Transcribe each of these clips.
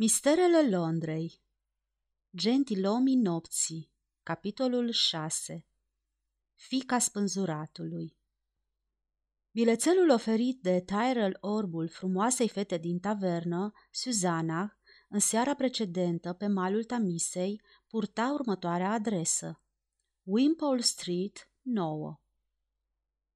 Misterele Londrei Gentilomii nopții Capitolul 6 Fica spânzuratului Bilețelul oferit de Tyrell Orbul frumoasei fete din tavernă, Suzana, în seara precedentă pe malul Tamisei, purta următoarea adresă. Wimpole Street, 9.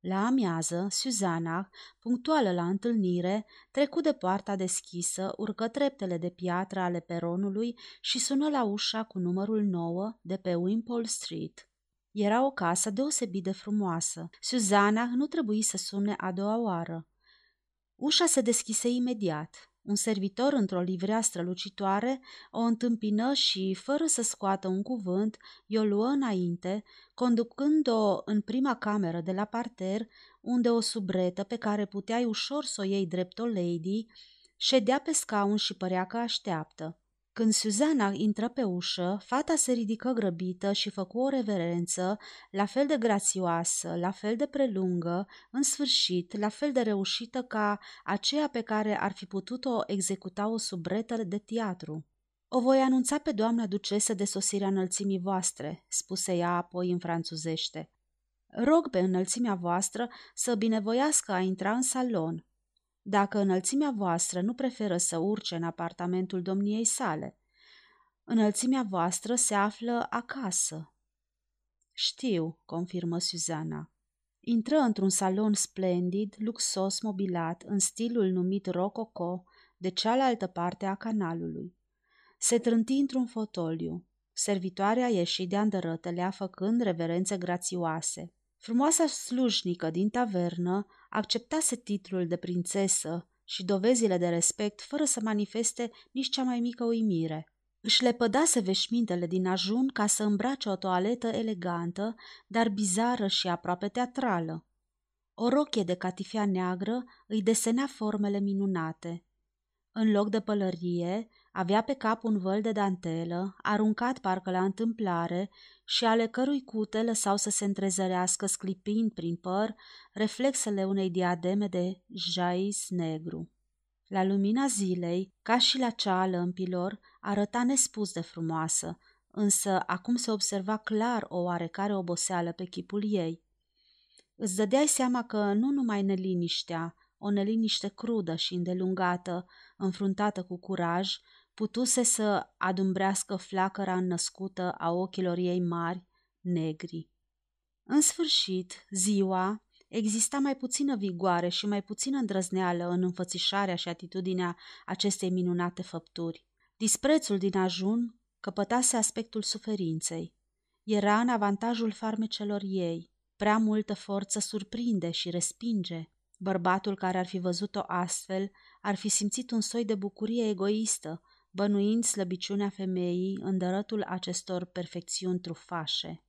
La amiază, Suzana, punctuală la întâlnire, trecu de poarta deschisă, urcă treptele de piatră ale peronului și sună la ușa cu numărul 9 de pe Wimpole Street. Era o casă deosebit de frumoasă. Suzana nu trebuie să sune a doua oară. Ușa se deschise imediat. Un servitor într-o livrea strălucitoare o întâmpină și, fără să scoată un cuvânt, i-o luă înainte, conducând-o în prima cameră de la parter, unde o subretă pe care puteai ușor să o iei drept o lady, ședea pe scaun și părea că așteaptă. Când Suzana intră pe ușă, fata se ridică grăbită și făcu o reverență, la fel de grațioasă, la fel de prelungă, în sfârșit, la fel de reușită ca aceea pe care ar fi putut-o executa o subretă de teatru. O voi anunța pe doamna ducesă de sosirea înălțimii voastre, spuse ea apoi în franțuzește. Rog pe înălțimea voastră să binevoiască a intra în salon, dacă înălțimea voastră nu preferă să urce în apartamentul domniei sale. Înălțimea voastră se află acasă. Știu, confirmă Suzana. Intră într-un salon splendid, luxos, mobilat, în stilul numit rococo, de cealaltă parte a canalului. Se trânti într-un fotoliu. Servitoarea ieși de andărătelea, făcând reverențe grațioase. Frumoasa slujnică din tavernă acceptase titlul de prințesă și dovezile de respect fără să manifeste nici cea mai mică uimire. Își lepădase veșmintele din ajun ca să îmbrace o toaletă elegantă, dar bizară și aproape teatrală. O rochie de catifea neagră îi desenea formele minunate. În loc de pălărie, avea pe cap un văl de dantelă, aruncat parcă la întâmplare și ale cărui cute lăsau să se întrezărească sclipind prin păr reflexele unei diademe de jais negru. La lumina zilei, ca și la cea a lămpilor, arăta nespus de frumoasă, însă acum se observa clar o oarecare oboseală pe chipul ei. Îți dădeai seama că nu numai neliniștea, o neliniște crudă și îndelungată, înfruntată cu curaj, putuse să adumbrească flacăra înnăscută a ochilor ei mari, negri. În sfârșit, ziua, exista mai puțină vigoare și mai puțină îndrăzneală în înfățișarea și atitudinea acestei minunate făpturi. Disprețul din ajun căpătase aspectul suferinței. Era în avantajul farmecelor ei. Prea multă forță surprinde și respinge. Bărbatul care ar fi văzut-o astfel ar fi simțit un soi de bucurie egoistă, bănuind slăbiciunea femeii în dărătul acestor perfecțiuni trufașe.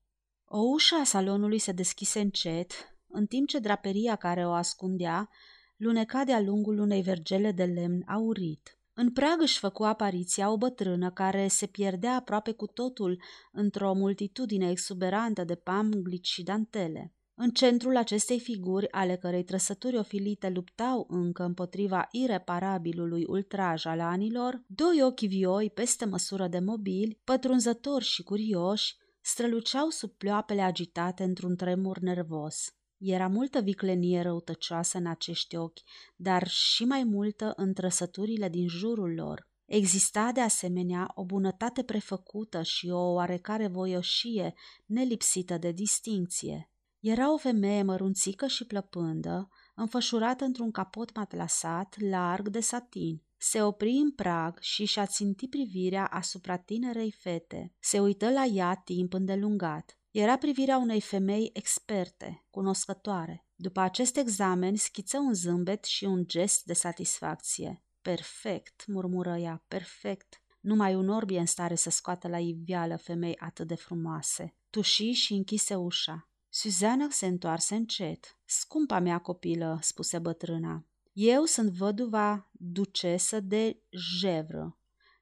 O ușă a salonului se deschise încet, în timp ce draperia care o ascundea luneca de-a lungul unei vergele de lemn aurit. În prag își făcu apariția o bătrână care se pierdea aproape cu totul într-o multitudine exuberantă de pamglici și dantele. În centrul acestei figuri, ale cărei trăsături ofilite luptau încă împotriva ireparabilului ultraj al anilor, doi ochi vioi peste măsură de mobili, pătrunzători și curioși, străluceau sub ploapele agitate într-un tremur nervos. Era multă viclenie răutăcioasă în acești ochi, dar și mai multă în trăsăturile din jurul lor. Exista de asemenea o bunătate prefăcută și o oarecare voioșie nelipsită de distinție. Era o femeie mărunțică și plăpândă, înfășurată într-un capot matlasat, larg de satin. Se opri în prag și și-a țintit privirea asupra tinerei fete. Se uită la ea timp îndelungat. Era privirea unei femei experte, cunoscătoare. După acest examen, schiță un zâmbet și un gest de satisfacție. Perfect, murmură ea, perfect. Numai un orb e în stare să scoată la iveală femei atât de frumoase. Tuși și închise ușa. Suzana se întoarse încet. Scumpa mea copilă, spuse bătrâna, eu sunt văduva ducesă de Jevră,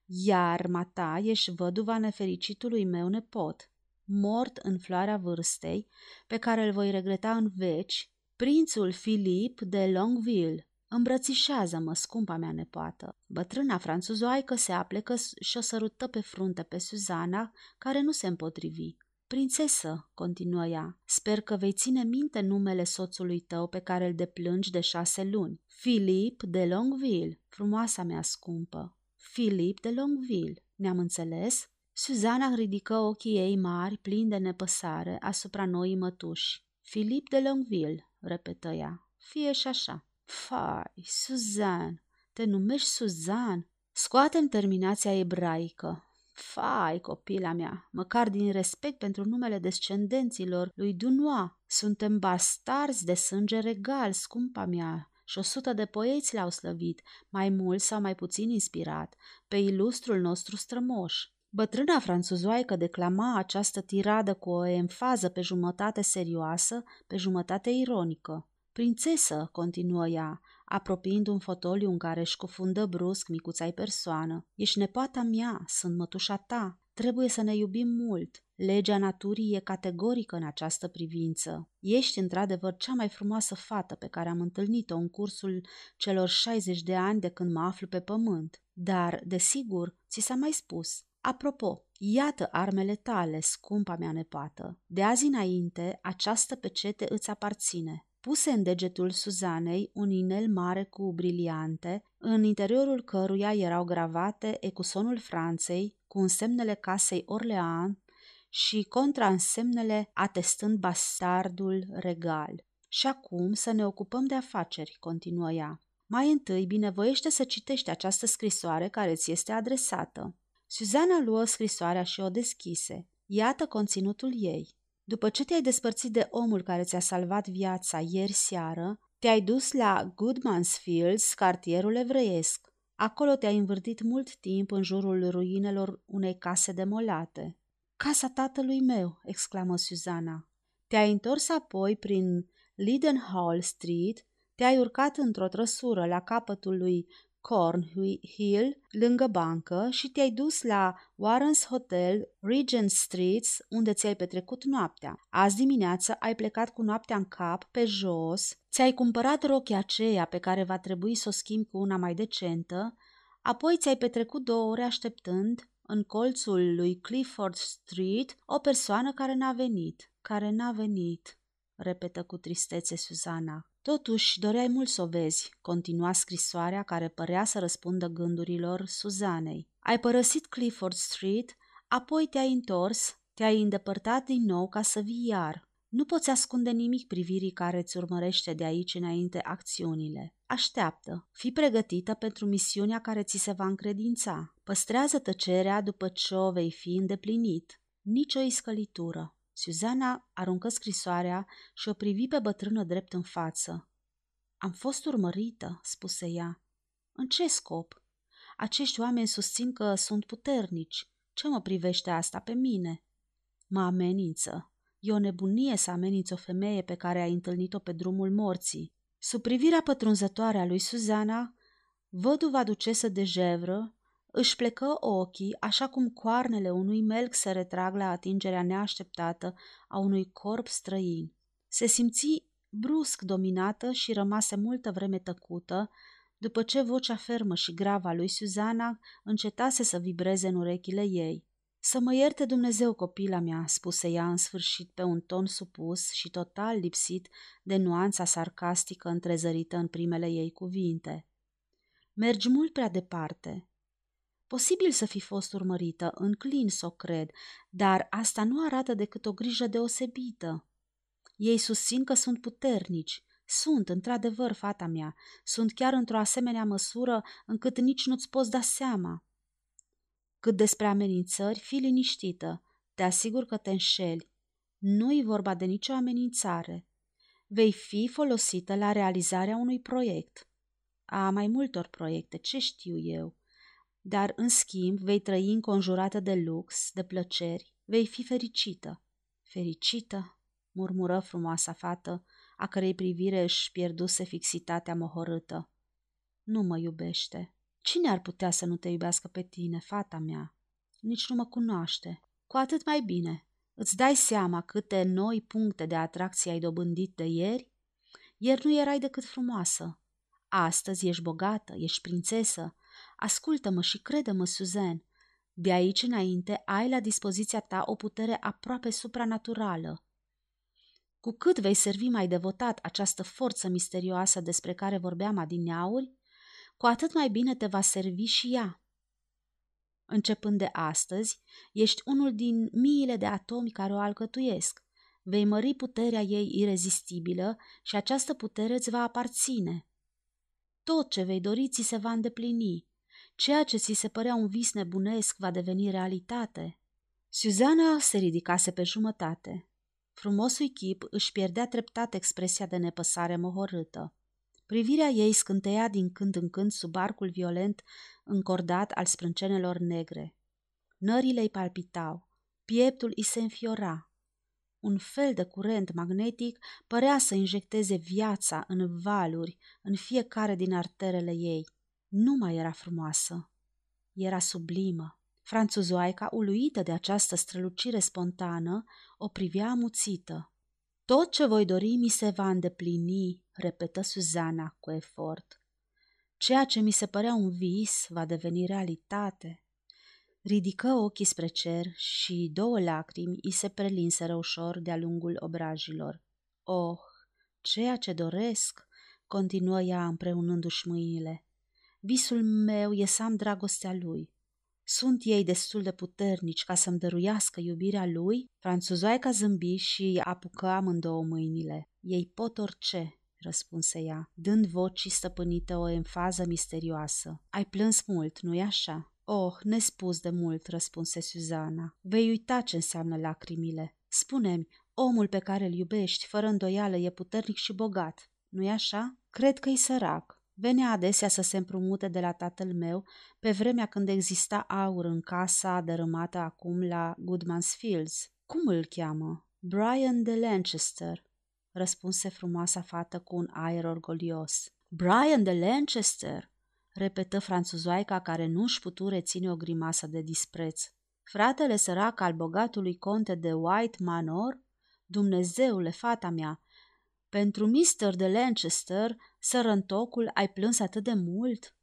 iar mata ești văduva nefericitului meu nepot, mort în floarea vârstei, pe care îl voi regreta în veci, prințul Filip de Longueville. Îmbrățișează-mă, scumpa mea nepoată. Bătrâna franțuzoaică se aplecă și o sărută pe frunte pe Suzana, care nu se împotrivi. Prințesă, continuă ea, sper că vei ține minte numele soțului tău pe care îl deplângi de șase luni. Filip de Longueville, frumoasa mea scumpă. Filip de Longueville, ne-am înțeles? Suzana ridică ochii ei mari, plini de nepăsare, asupra noii mătuși. Filip de Longueville, repetă ea. Fie și așa. Fai, Suzan, te numești Suzan? Scoatem terminația ebraică. Fai, copila mea, măcar din respect pentru numele descendenților lui Dunois, suntem bastarzi de sânge regal, scumpa mea, și o sută de poeți l-au slăvit, mai mult sau mai puțin inspirat, pe ilustrul nostru strămoș. Bătrâna franțuzoaică declama această tiradă cu o enfază pe jumătate serioasă, pe jumătate ironică. Prințesă, continuă ea, apropiind un fotoliu în care își cufundă brusc micuța persoană. Ești nepoata mea, sunt mătușa ta, trebuie să ne iubim mult. Legea naturii e categorică în această privință. Ești într-adevăr cea mai frumoasă fată pe care am întâlnit-o în cursul celor 60 de ani de când mă aflu pe pământ. Dar, desigur, ți s-a mai spus. Apropo, iată armele tale, scumpa mea nepoată. De azi înainte, această pecete îți aparține. Puse în degetul Suzanei un inel mare cu briliante, în interiorul căruia erau gravate ecusonul Franței cu însemnele casei Orleans și contraînsemnele atestând bastardul regal. Și acum să ne ocupăm de afaceri, continuă ea. Mai întâi, binevoiește să citești această scrisoare care ți este adresată. Suzana luă scrisoarea și o deschise. Iată conținutul ei. După ce te-ai despărțit de omul care ți-a salvat viața ieri seară, te-ai dus la Goodman's Fields, cartierul evreiesc. Acolo te-ai învârtit mult timp în jurul ruinelor unei case demolate. Casa tatălui meu!" exclamă Suzana. Te-ai întors apoi prin Lidenhall Street, te-ai urcat într-o trăsură la capătul lui Cornhill, lângă bancă, și te-ai dus la Warren's Hotel, Regent Street, unde ți-ai petrecut noaptea. Azi dimineață ai plecat cu noaptea în cap, pe jos, ți-ai cumpărat rochia aceea pe care va trebui să o schimbi cu una mai decentă, apoi ți-ai petrecut două ore așteptând, în colțul lui Clifford Street, o persoană care n-a venit, care n-a venit, repetă cu tristețe Suzana. Totuși, doreai mult să o vezi, continua scrisoarea care părea să răspundă gândurilor Suzanei. Ai părăsit Clifford Street, apoi te-ai întors, te-ai îndepărtat din nou ca să vii iar. Nu poți ascunde nimic privirii care îți urmărește de aici înainte acțiunile. Așteaptă, fii pregătită pentru misiunea care ți se va încredința. Păstrează tăcerea după ce o vei fi îndeplinit. Nici o iscălitură. Suzana aruncă scrisoarea și o privi pe bătrână drept în față. Am fost urmărită, spuse ea. În ce scop? Acești oameni susțin că sunt puternici. Ce mă privește asta pe mine? Mă amenință. E o nebunie să ameninți o femeie pe care ai întâlnit-o pe drumul morții. Sub privirea pătrunzătoare a lui Suzana, văduva ducesă de Jevră își plecă ochii, așa cum coarnele unui melc se retrag la atingerea neașteptată a unui corp străin. Se simți brusc dominată și rămase multă vreme tăcută, după ce vocea fermă și gravă a lui Suzana încetase să vibreze în urechile ei. Să mă ierte Dumnezeu, copila mea, spuse ea în sfârșit pe un ton supus și total lipsit de nuanța sarcastică întrezărită în primele ei cuvinte. Mergi mult prea departe. Posibil să fi fost urmărită, înclin să o cred, dar asta nu arată decât o grijă deosebită. Ei susțin că sunt puternici. Sunt, într-adevăr, fata mea. Sunt chiar într-o asemenea măsură încât nici nu-ți poți da seama. Cât despre amenințări, fii liniștită. Te asigur că te înșeli. Nu-i vorba de nicio amenințare. Vei fi folosită la realizarea unui proiect. A mai multor proiecte, ce știu eu dar, în schimb, vei trăi înconjurată de lux, de plăceri, vei fi fericită. Fericită, murmură frumoasa fată, a cărei privire își pierduse fixitatea mohorâtă. Nu mă iubește. Cine ar putea să nu te iubească pe tine, fata mea? Nici nu mă cunoaște. Cu atât mai bine. Îți dai seama câte noi puncte de atracție ai dobândit de ieri? Ieri nu erai decât frumoasă. Astăzi ești bogată, ești prințesă. Ascultă-mă și crede-mă, Suzanne. De aici înainte ai la dispoziția ta o putere aproape supranaturală. Cu cât vei servi mai devotat această forță misterioasă despre care vorbeam adineauri, cu atât mai bine te va servi și ea. Începând de astăzi, ești unul din miile de atomi care o alcătuiesc. Vei mări puterea ei irezistibilă și această putere îți va aparține. Tot ce vei dori ți se va îndeplini. Ceea ce ți se părea un vis nebunesc va deveni realitate. Suzana se ridicase pe jumătate. Frumosul chip își pierdea treptat expresia de nepăsare mohorâtă. Privirea ei scânteia din când în când sub arcul violent încordat al sprâncenelor negre. Nările îi palpitau, pieptul îi se înfiora. Un fel de curent magnetic părea să injecteze viața în valuri în fiecare din arterele ei. Nu mai era frumoasă, era sublimă. Franțuzoaica, uluită de această strălucire spontană, o privea amuțită. Tot ce voi dori mi se va îndeplini, repetă Suzana cu efort. Ceea ce mi se părea un vis va deveni realitate. Ridică ochii spre cer și două lacrimi îi se prelinseră ușor de-a lungul obrajilor. Oh, ceea ce doresc, continuă ea împreunându-și mâinile. Visul meu e să am dragostea lui. Sunt ei destul de puternici ca să-mi dăruiască iubirea lui? Franțuzoaica zâmbi și apucă amândouă mâinile. Ei pot orice, răspunse ea, dând vocii stăpânite o enfază misterioasă. Ai plâns mult, nu-i așa? Oh, nespus de mult, răspunse Suzana. Vei uita ce înseamnă lacrimile. Spune-mi, omul pe care îl iubești, fără îndoială, e puternic și bogat, nu-i așa? Cred că-i sărac. Venea adesea să se împrumute de la tatăl meu pe vremea când exista aur în casa dărâmată acum la Goodman's Fields. Cum îl cheamă? Brian de Lancaster, răspunse frumoasa fată cu un aer orgolios. Brian de Lancaster, repetă franțuzoaica care nu își putu reține o grimasă de dispreț. Fratele sărac al bogatului conte de White Manor? Dumnezeule, fata mea, pentru Mr. de Lancaster, sărăntocul, ai plâns atât de mult?"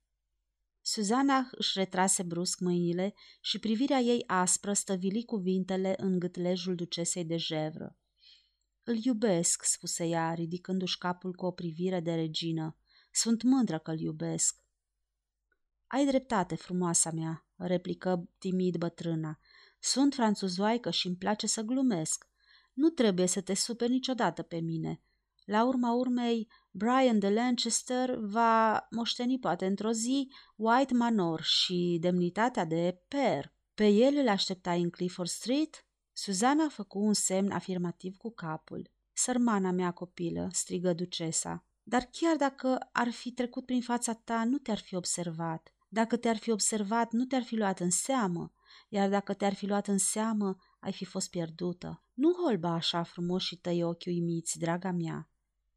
Suzana își retrase brusc mâinile și privirea ei aspră stăvili cuvintele în gâtlejul ducesei de jevră. Îl iubesc," spuse ea, ridicându-și capul cu o privire de regină. Sunt mândră că îl iubesc." Ai dreptate, frumoasa mea," replică timid bătrâna. Sunt franțuzoaică și îmi place să glumesc. Nu trebuie să te superi niciodată pe mine. La urma urmei, Brian de Lancaster va moșteni poate într-o zi White Manor și demnitatea de per. Pe el îl aștepta în Clifford Street? Suzana făcu un semn afirmativ cu capul. Sărmana mea copilă, strigă ducesa, dar chiar dacă ar fi trecut prin fața ta, nu te-ar fi observat. Dacă te-ar fi observat, nu te-ar fi luat în seamă, iar dacă te-ar fi luat în seamă, ai fi fost pierdută. Nu holba așa frumos și tăi ochi uimiți, draga mea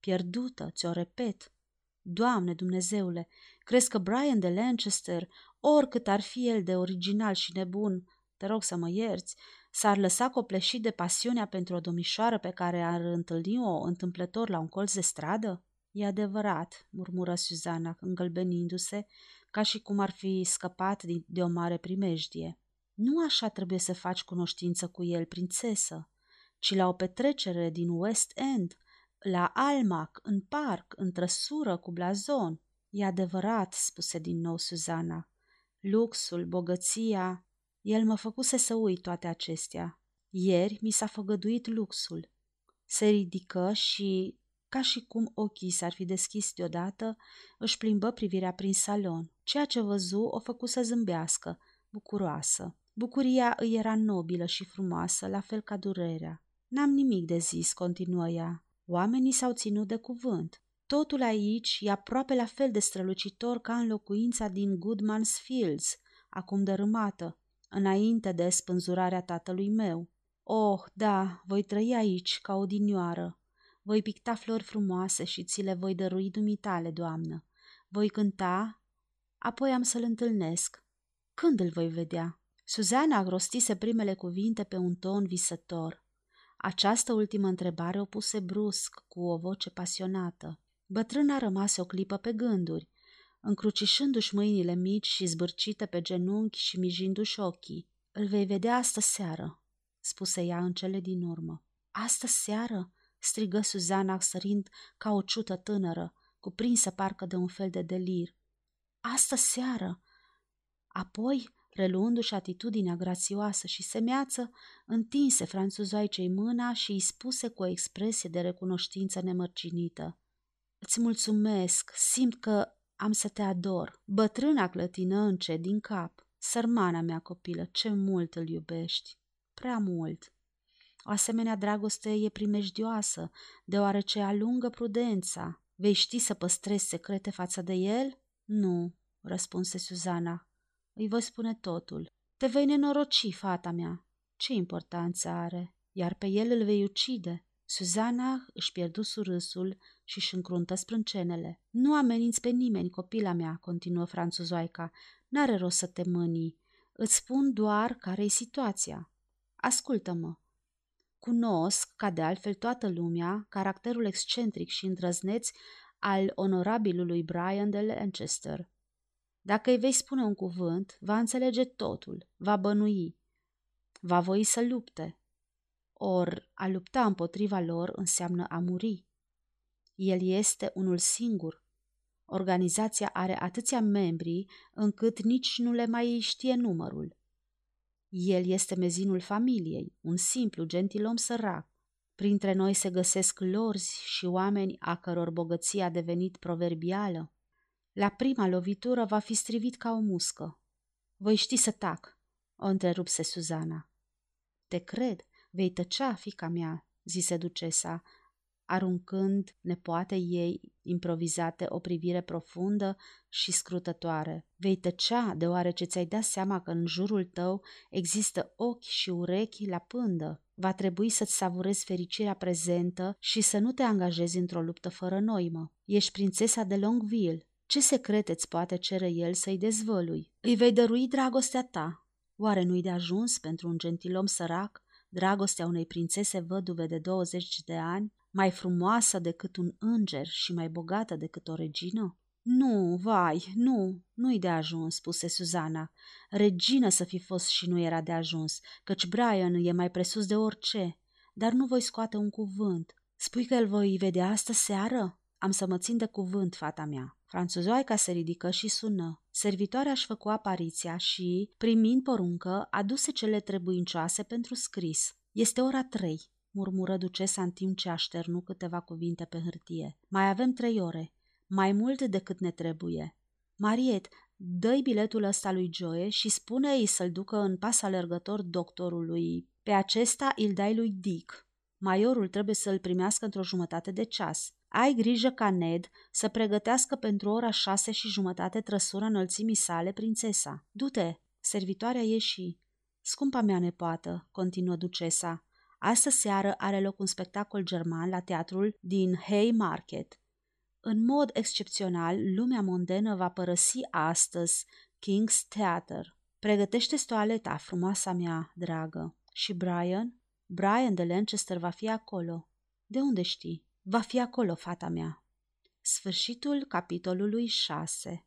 pierdută, ți-o repet. Doamne Dumnezeule, crezi că Brian de Lancaster, oricât ar fi el de original și nebun, te rog să mă ierți, s-ar lăsa copleșit de pasiunea pentru o domnișoară pe care ar întâlni-o întâmplător la un colț de stradă? E adevărat, murmură Suzana, îngălbenindu-se, ca și cum ar fi scăpat de o mare primejdie. Nu așa trebuie să faci cunoștință cu el, prințesă, ci la o petrecere din West End, la Almac, în parc, în trăsură cu blazon. E adevărat, spuse din nou Suzana. Luxul, bogăția, el mă făcuse să uit toate acestea. Ieri mi s-a făgăduit luxul. Se ridică și, ca și cum ochii s-ar fi deschis deodată, își plimbă privirea prin salon. Ceea ce văzu o făcu să zâmbească, bucuroasă. Bucuria îi era nobilă și frumoasă, la fel ca durerea. N-am nimic de zis, continuă ea. Oamenii s-au ținut de cuvânt. Totul aici e aproape la fel de strălucitor ca în locuința din Goodman's Fields, acum dărâmată, înainte de spânzurarea tatălui meu. Oh, da, voi trăi aici ca o dinioară. Voi picta flori frumoase și ți le voi dărui dumitale, doamnă. Voi cânta, apoi am să-l întâlnesc. Când îl voi vedea? Suzana rostise primele cuvinte pe un ton visător. Această ultimă întrebare o puse brusc, cu o voce pasionată. Bătrâna rămase o clipă pe gânduri, încrucișându-și mâinile mici și zbârcite pe genunchi și mijindu-și ochii. Îl vei vedea astă seară, spuse ea în cele din urmă. Astă seară? Strigă Suzana sărind ca o ciută tânără, cuprinsă parcă de un fel de delir. Astă seară! Apoi, reluându-și atitudinea grațioasă și semeață, întinse franțuzoaicei mâna și îi spuse cu o expresie de recunoștință nemărcinită. Îți mulțumesc, simt că am să te ador. Bătrâna clătină încet din cap. Sărmana mea copilă, ce mult îl iubești. Prea mult. O asemenea dragoste e primejdioasă, deoarece alungă prudența. Vei ști să păstrezi secrete față de el? Nu, răspunse Suzana. Îi voi spune totul. Te vei nenoroci, fata mea. Ce importanță are? Iar pe el îl vei ucide. Suzana își pierdu surâsul și își încruntă sprâncenele. Nu ameninți pe nimeni, copila mea, continuă franțuzoaica. N-are rost să te mânii. Îți spun doar care e situația. Ascultă-mă. Cunosc, ca de altfel toată lumea, caracterul excentric și îndrăzneț al onorabilului Brian de Lancaster. Dacă îi vei spune un cuvânt, va înțelege totul, va bănui, va voi să lupte. Or, a lupta împotriva lor înseamnă a muri. El este unul singur. Organizația are atâția membri încât nici nu le mai știe numărul. El este mezinul familiei, un simplu gentilom sărac. Printre noi se găsesc lorzi și oameni a căror bogăție a devenit proverbială. La prima lovitură va fi strivit ca o muscă. Voi ști să tac, o întrerupse Suzana. Te cred, vei tăcea, fica mea, zise ducesa, aruncând nepoatei ei improvizate o privire profundă și scrutătoare. Vei tăcea, deoarece ți-ai dat seama că în jurul tău există ochi și urechi la pândă. Va trebui să-ți savurezi fericirea prezentă și să nu te angajezi într-o luptă fără noimă. Ești prințesa de Longville. Ce secrete îți poate cere el să-i dezvălui? Îi vei dărui dragostea ta. Oare nu-i de ajuns pentru un gentilom sărac dragostea unei prințese văduve de 20 de ani, mai frumoasă decât un înger și mai bogată decât o regină? Nu, vai, nu, nu-i de ajuns, spuse Suzana. Regină să fi fost și nu era de ajuns, căci Brian e mai presus de orice. Dar nu voi scoate un cuvânt. Spui că îl voi vedea astă seară? Am să mă țin de cuvânt, fata mea. Franțuzoaica se ridică și sună. Servitoarea își făcu apariția și, primind poruncă, aduse cele trebuincioase pentru scris. Este ora trei, murmură ducesa în timp ce așternu câteva cuvinte pe hârtie. Mai avem trei ore, mai mult decât ne trebuie. Mariet, dă biletul ăsta lui Joe și spune-i să-l ducă în pas alergător doctorului. Pe acesta îl dai lui Dick. Maiorul trebuie să-l primească într-o jumătate de ceas. Ai grijă ca Ned să pregătească pentru ora șase și jumătate trăsura înălțimii sale prințesa. Du-te, servitoarea ieși. Scumpa mea nepoată, continuă ducesa, astă seară are loc un spectacol german la teatrul din Haymarket. În mod excepțional, lumea mondenă va părăsi astăzi King's Theatre. pregătește toaleta, frumoasa mea, dragă. Și Brian? Brian de Lancaster va fi acolo. De unde știi? Va fi acolo, fata mea. Sfârșitul capitolului 6